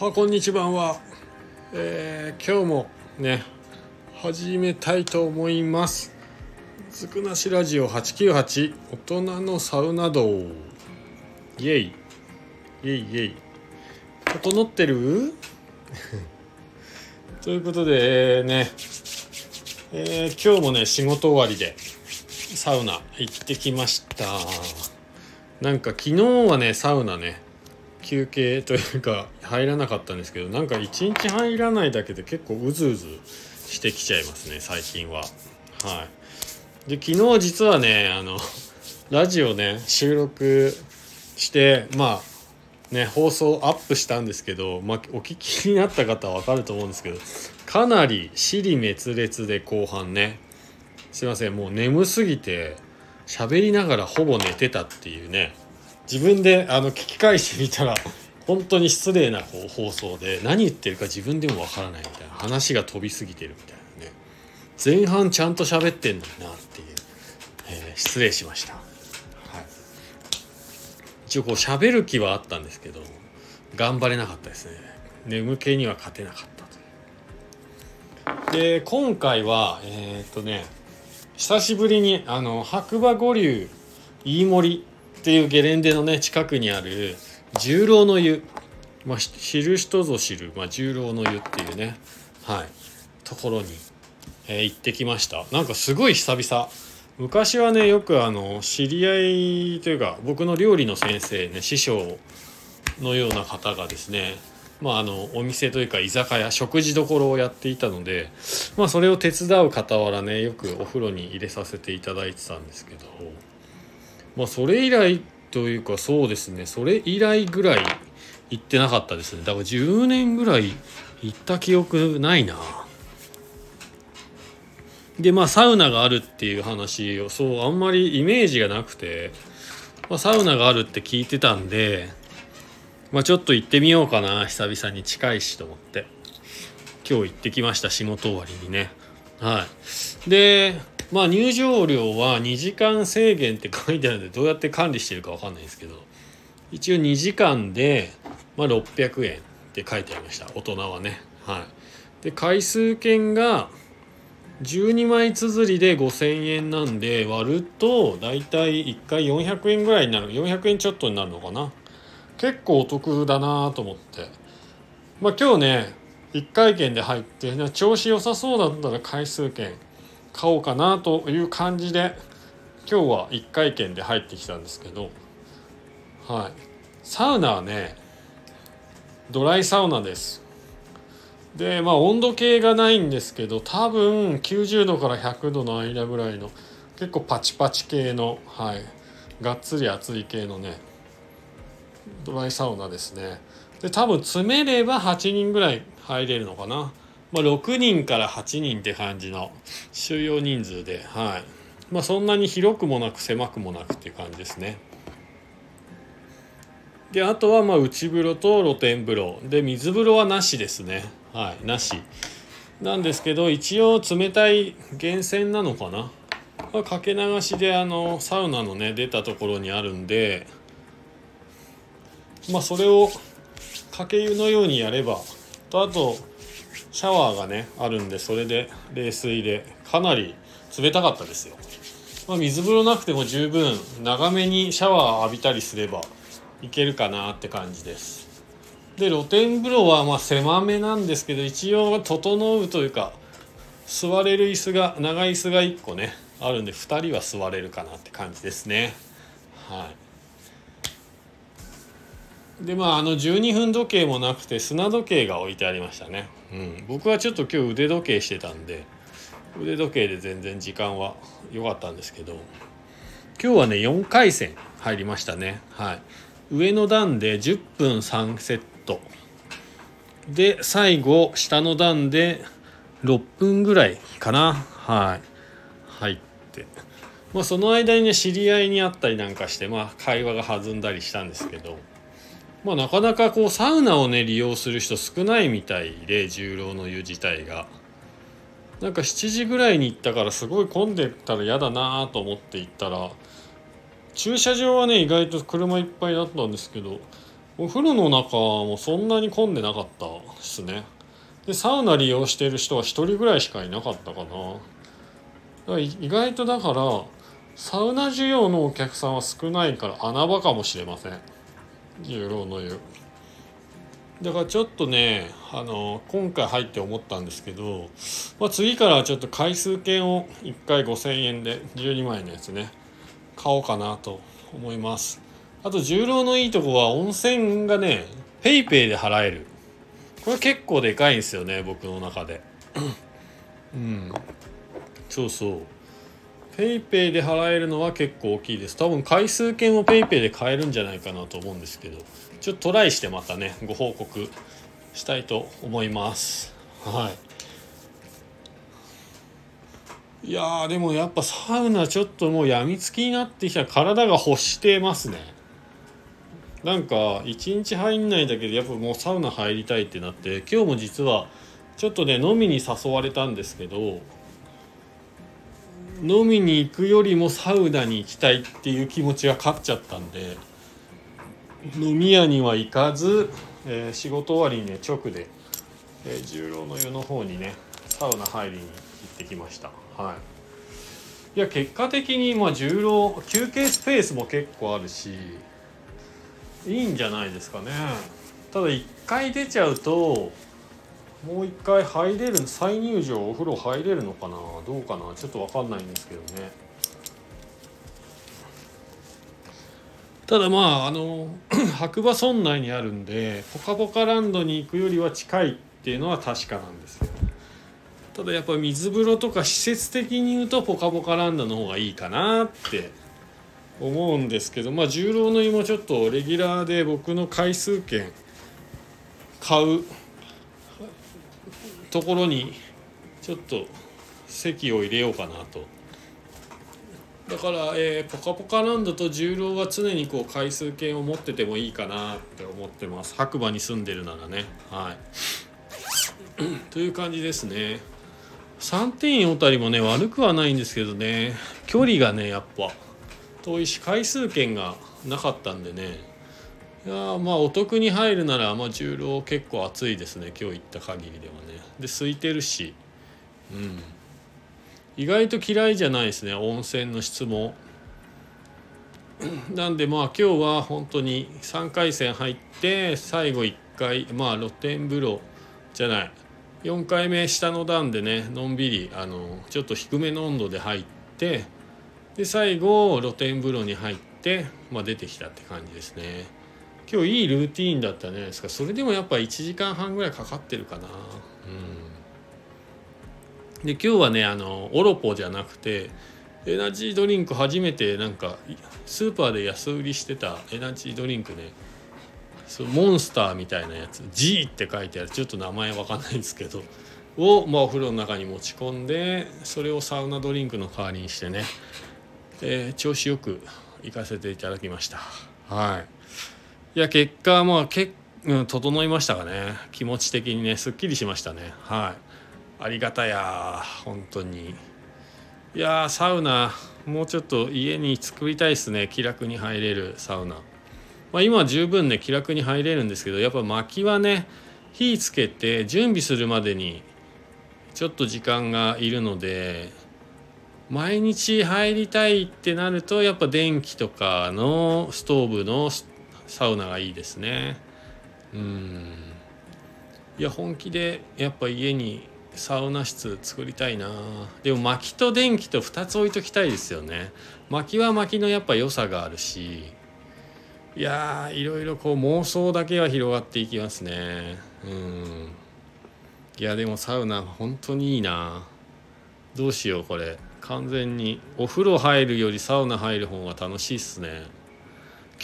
はこんにちは、えー、今日もね始めたいと思います。ずくなしラジオ898大人のサウナ道。イエイ。イエイイエイ。整ってる？ということで、ね、えー、今日もね仕事終わりでサウナ行ってきました。なんか昨日はねサウナね休憩というか入らなかったんですけどなんか1日入らないだけで結構うずうずしてきちゃいますね最近は。はい、で昨日実はねあのラジオね収録してまあね放送アップしたんですけど、まあ、お聞きになった方は分かると思うんですけどかなり尻滅裂で後半ね。すいませんもう眠すぎて喋りながらほぼ寝てたっていうね。自分であの聞き返してみたら本当に失礼なこう放送で何言ってるか自分でもわからないみたいな話が飛びすぎてるみたいなね。前半ちゃんと喋ってんのになっていう、えー、失礼しました、はい、一応こう喋る気はあったんですけど頑張れなかったですね。眠気には勝てなかったとで今回はえー、っとね久しぶりにあの白馬五流飯盛っていうゲレンデのね近くにある十郎の湯、まあ、知る人ぞ知る、まあ、十郎の湯っていうね。はい。ところに、えー、行ってきました。なんかすごい久々。昔はねよくあの知り合いというか僕の料理の先生ね師匠のような方がですねまあ、あのお店というか居酒屋食事処をやっていたので、まあ、それを手伝う傍らねよくお風呂に入れさせていただいてたんですけど。まあそれ以来というかそうですね。それ以来ぐらい行ってなかったですね。だから10年ぐらい行った記憶ないな。でまあサウナがあるっていう話をそうあんまりイメージがなくて、まあ、サウナがあるって聞いてたんでまあちょっと行ってみようかな久々に近いしと思って。今日行ってきました仕事終わりにね。はい。でまあ入場料は2時間制限って書いてあるんでどうやって管理してるか分かんないですけど一応2時間で、まあ、600円って書いてありました。大人はね。はい。で回数券が12枚綴りで5000円なんで割ると大体1回400円ぐらいになる。400円ちょっとになるのかな。結構お得だなと思って。まあ今日ね1回券で入って調子良さそうだったら回数券買おうかなという感じで今日は1回券で入ってきたんですけどはい。サウナはねドライサウナです。でまあ温度計がないんですけど多分90度から100度の間ぐらいの結構パチパチ系のはい。がっつり熱い系のねドライサウナですね。で多分詰めれば8人ぐらい入れるのかな。まあ、6人から8人って感じの収容人数で、はい。まあ、そんなに広くもなく狭くもなくっていう感じですね。であとはまあ内風呂と露天風呂。で水風呂はなしですね。はいなし。なんですけど一応冷たい源泉なのかな、まあ、かけ流しであのサウナのね出たところにあるんでまあそれをかけ湯のようにやれば。とあとシャワーがねあるんでそれで冷水でかなり冷たかったですよ、まあ、水風呂なくても十分長めにシャワー浴びたりすればいけるかなって感じです。で露天風呂はまあ狭めなんですけど一応整うというか座れる椅子が長い椅子が1個ねあるんで2人は座れるかなって感じですね。はい。でまああの12分時計もなくて砂時計が置いてありましたね、うん、僕はちょっと今日腕時計してたんで腕時計で全然時間は良かったんですけど今日はね4回戦入りましたね。はい。上の段で10分3セット。で最後下の段で6分ぐらいかな。はい。入って。まあその間にね知り合いに会ったりなんかしてまあ会話が弾んだりしたんですけど。まあ、なかなかこうサウナをね利用する人少ないみたいで重郎の湯自体が。なんか7時ぐらいに行ったからすごい混んでたら嫌だなと思って行ったら駐車場はね意外と車いっぱいだったんですけどお風呂の中もそんなに混んでなかったですね。でサウナ利用してる人は1人ぐらいしかいなかったかな。だから意外とだからサウナ需要のお客さんは少ないから穴場かもしれません。十郎の湯。だからちょっとねあの今回入って思ったんですけど、まあ、次からはちょっと回数券を1回5000円で12万円のやつね買おうかなと思います。あと十郎のいいとこは温泉がね PayPay で払える。これ結構でかいんですよね僕の中で。うん。そうそう。PayPay で払えるのは結構大きいです。多分回数券も PayPay で買えるんじゃないかなと思うんですけど。ちょっとトライしてまたねご報告したいと思います。はい。いやーでもやっぱサウナちょっともうやみつきになってきた体が欲してますね。なんか一日入んないだけでやっぱもうサウナ入りたいってなって今日も実はちょっとね飲みに誘われたんですけど飲みに行くよりもサウナに行きたいっていう気持ちが勝っちゃったんで飲み屋には行かず、えー、仕事終わりにね直で、えー、十郎の湯の方にねサウナ入りに行ってきました。はい。いや結果的にまあ十郎休憩スペースも結構あるしいいんじゃないですかね。ただ一回出ちゃうともう一回入れる再入場お風呂入れるのかな？どうかな？ちょっと分かんないんですけどね。ただまああの 白馬村内にあるんでポカポカランドに行くよりは近いっていうのは確かなんですよただやっぱ水風呂とか施設的に言うとポカポカランドの方がいいかなって思うんですけどまあ十郎の湯もちょっとレギュラーで僕の回数券買うところにちょっと席を入れようかなと。だから、えー、ポカポカランドと重郎は常にこう回数券を持っててもいいかなって思ってます。白馬に住んでるならね。はい。という感じですね。3点小谷もね悪くはないんですけどね。距離がねやっぱ遠いし回数券がなかったんでね。いやまあお得に入るならまあ重郎結構暑いですね今日行った限りではね。で空いてるし。うん。意外と嫌いじゃないですね温泉の質も。なんでまあ今日は本当に3回戦入って最後1回まあ露天風呂じゃない。4回目下の段でねのんびりあのちょっと低めの温度で入ってで最後露天風呂に入って、まあ、出てきたって感じですね。今日いいルーティーンだったじゃないですか。それでもやっぱ1時間半ぐらいかかってるかな。うん。で今日はねあのオロポじゃなくてエナジードリンク初めてなんかスーパーで安売りしてたエナジードリンクね。モンスターみたいなやつ。G って書いてある。ちょっと名前わかんないんですけど。を、まあ、お風呂の中に持ち込んでそれをサウナドリンクの代わりにしてね、えー、調子よく行かせていただきました。はい。いや結果まあけ、うん、整いましたかね。気持ち的にねすっきりしましたね。はい。ありがたや本当に。いやサウナもうちょっと家に作りたいですね。気楽に入れるサウナ。まあ、今は十分ね気楽に入れるんですけどやっぱ薪はね火つけて準備するまでにちょっと時間がいるので毎日入りたいってなるとやっぱ電気とかのストーブのサウナがいいですね。うん。いや本気でやっぱ家にサウナ室作りたいな。でも薪と電気と2つ置いときたいですよね。薪は薪のやっぱ良さがあるし。いやいろいろこう妄想だけは広がっていきますね。うん。いやでもサウナ本当にいいな。どうしようこれ。完全にお風呂入るよりサウナ入る方が楽しいっすね。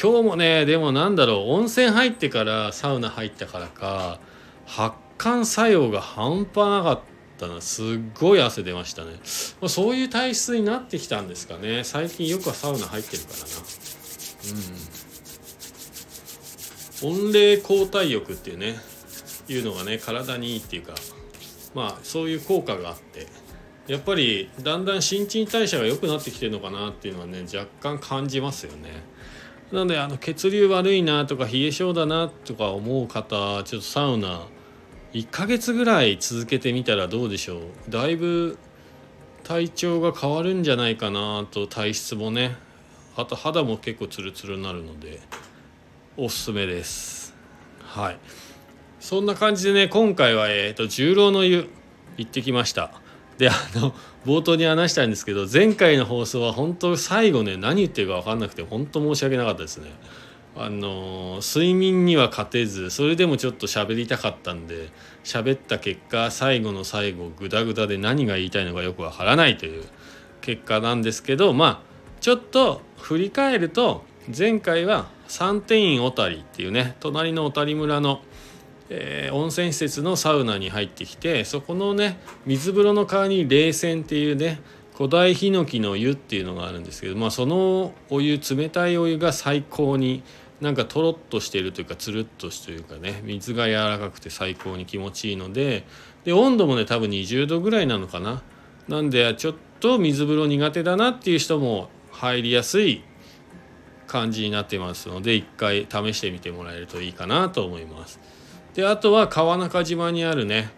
今日もねでもなんだろう温泉入ってからサウナ入ったからか発汗作用が半端なかったな。すっごい汗出ましたね。そういう体質になってきたんですかね。最近よくはサウナ入ってるからな。うん温冷交代浴っていうねいうのがね体にいいっていうかまあそういう効果があってやっぱりだんだん新陳代謝が良くなってきてるのかなっていうのはね若干感じますよね。なのであの血流悪いなとか冷え性だなとか思う方ちょっとサウナ1ヶ月ぐらい続けてみたらどうでしょう。だいぶ体調が変わるんじゃないかなと体質もねあと肌も結構ツルツルになるのでおすすめです。はい。そんな感じでね今回はえっ、ー、と重郎の湯行ってきました。であの冒頭に話したんですけど前回の放送は本当最後ね何言ってるか分かんなくて本当申し訳なかったですね。あの睡眠には勝てずそれでもちょっと喋りたかったんで喋った結果最後の最後グダグダで何が言いたいのかよくわからないという結果なんですけどまあちょっと振り返ると前回は三天院小谷っていうね隣の小谷村の、えー、温泉施設のサウナに入ってきてそこのね水風呂の川に冷泉っていうね古代ヒノキの湯っていうのがあるんですけど、まあ、そのお湯冷たいお湯が最高になんかとろっとしているというかつるっとしというかね水が柔らかくて最高に気持ちいいのでで温度もね多分20度ぐらいなのかななんでちょっと水風呂苦手だなっていう人も入りやすい感じになってますので一回試してみてもらえるといいかなと思います。であとは川中島にあるね、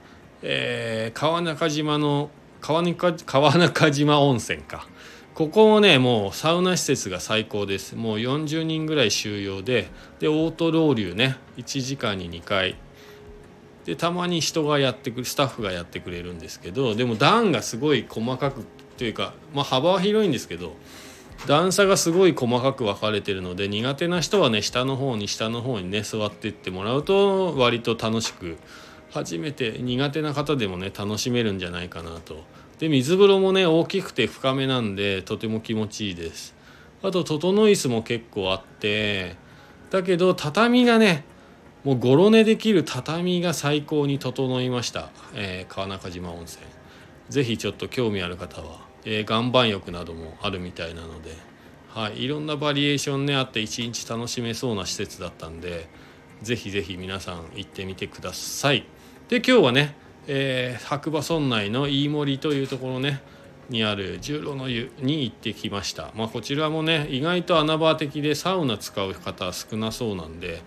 えー、川中島の川中川中島温泉か。ここもねもうサウナ施設が最高です。もう40人ぐらい収容ででオートロウリュね1時間に2回。でたまに人がやってくるスタッフがやってくれるんですけどでも段がすごい細かくというか、まあ、幅は広いんですけど段差がすごい細かく分かれてるので苦手な人はね下の方に下の方にね座っていってもらうと割と楽しく初めて苦手な方でもね楽しめるんじゃないかなと。で水風呂もね大きくて深めなんでとても気持ちいいです。あと整い椅子も結構あってだけど畳がねもうゴロ寝できる畳が最高に整いました、えー、川中島温泉。是非ちょっと興味ある方は、えー、岩盤浴などもあるみたいなので、はい、いろんなバリエーションねあって一日楽しめそうな施設だったんで是非是非皆さん行ってみてください。で今日はねえー、白馬村内の飯森というところねにある十郎の湯に行ってきました、まあ、こちらもね意外と穴場的でサウナ使う方少なそうなんで、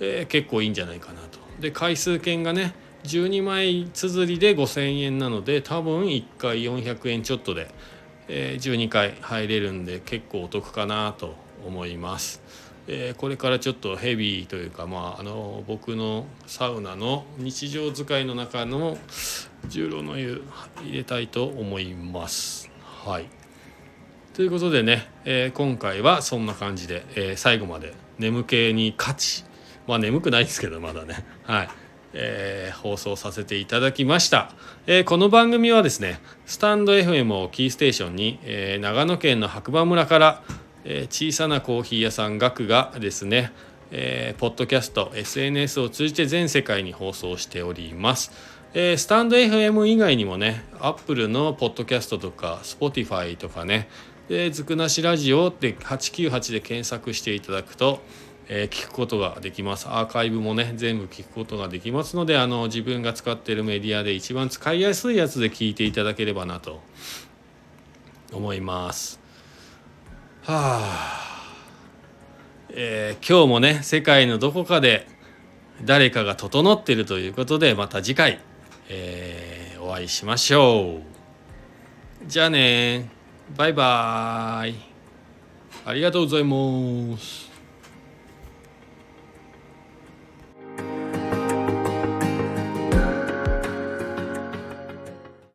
えー、結構いいんじゃないかなと。で回数券がね12枚綴りで5,000円なので多分1回400円ちょっとで、えー、12回入れるんで結構お得かなと思います。えー、これからちょっとヘビーというか、まあ、あの僕のサウナの日常使いの中の重炉の湯入れたいと思います。はいということでね、えー、今回はそんな感じで、えー、最後まで眠気に勝ちまあ眠くないですけどまだねはい、えー、放送させていただきました、えこの番組はですねスタンド FM をキーステーションに、え長野県の白馬村からえ、小さなコーヒー屋さん学がですね、えー、ポッドキャスト SNS を通じて全世界に放送しております、え、スタンド FM 以外にもねアップルのポッドキャストとか Spotify とかねでずくなしラジオって898で検索していただくと、え、聞くことができます。アーカイブもね全部聞くことができますのであの自分が使っているメディアで一番使いやすいやつで聞いていただければなと思います。はあ、えー、今日もね世界のどこかで誰かが整っているということでまた次回、えー、お会いしましょう。じゃあねバイバーイ。ありがとうございます。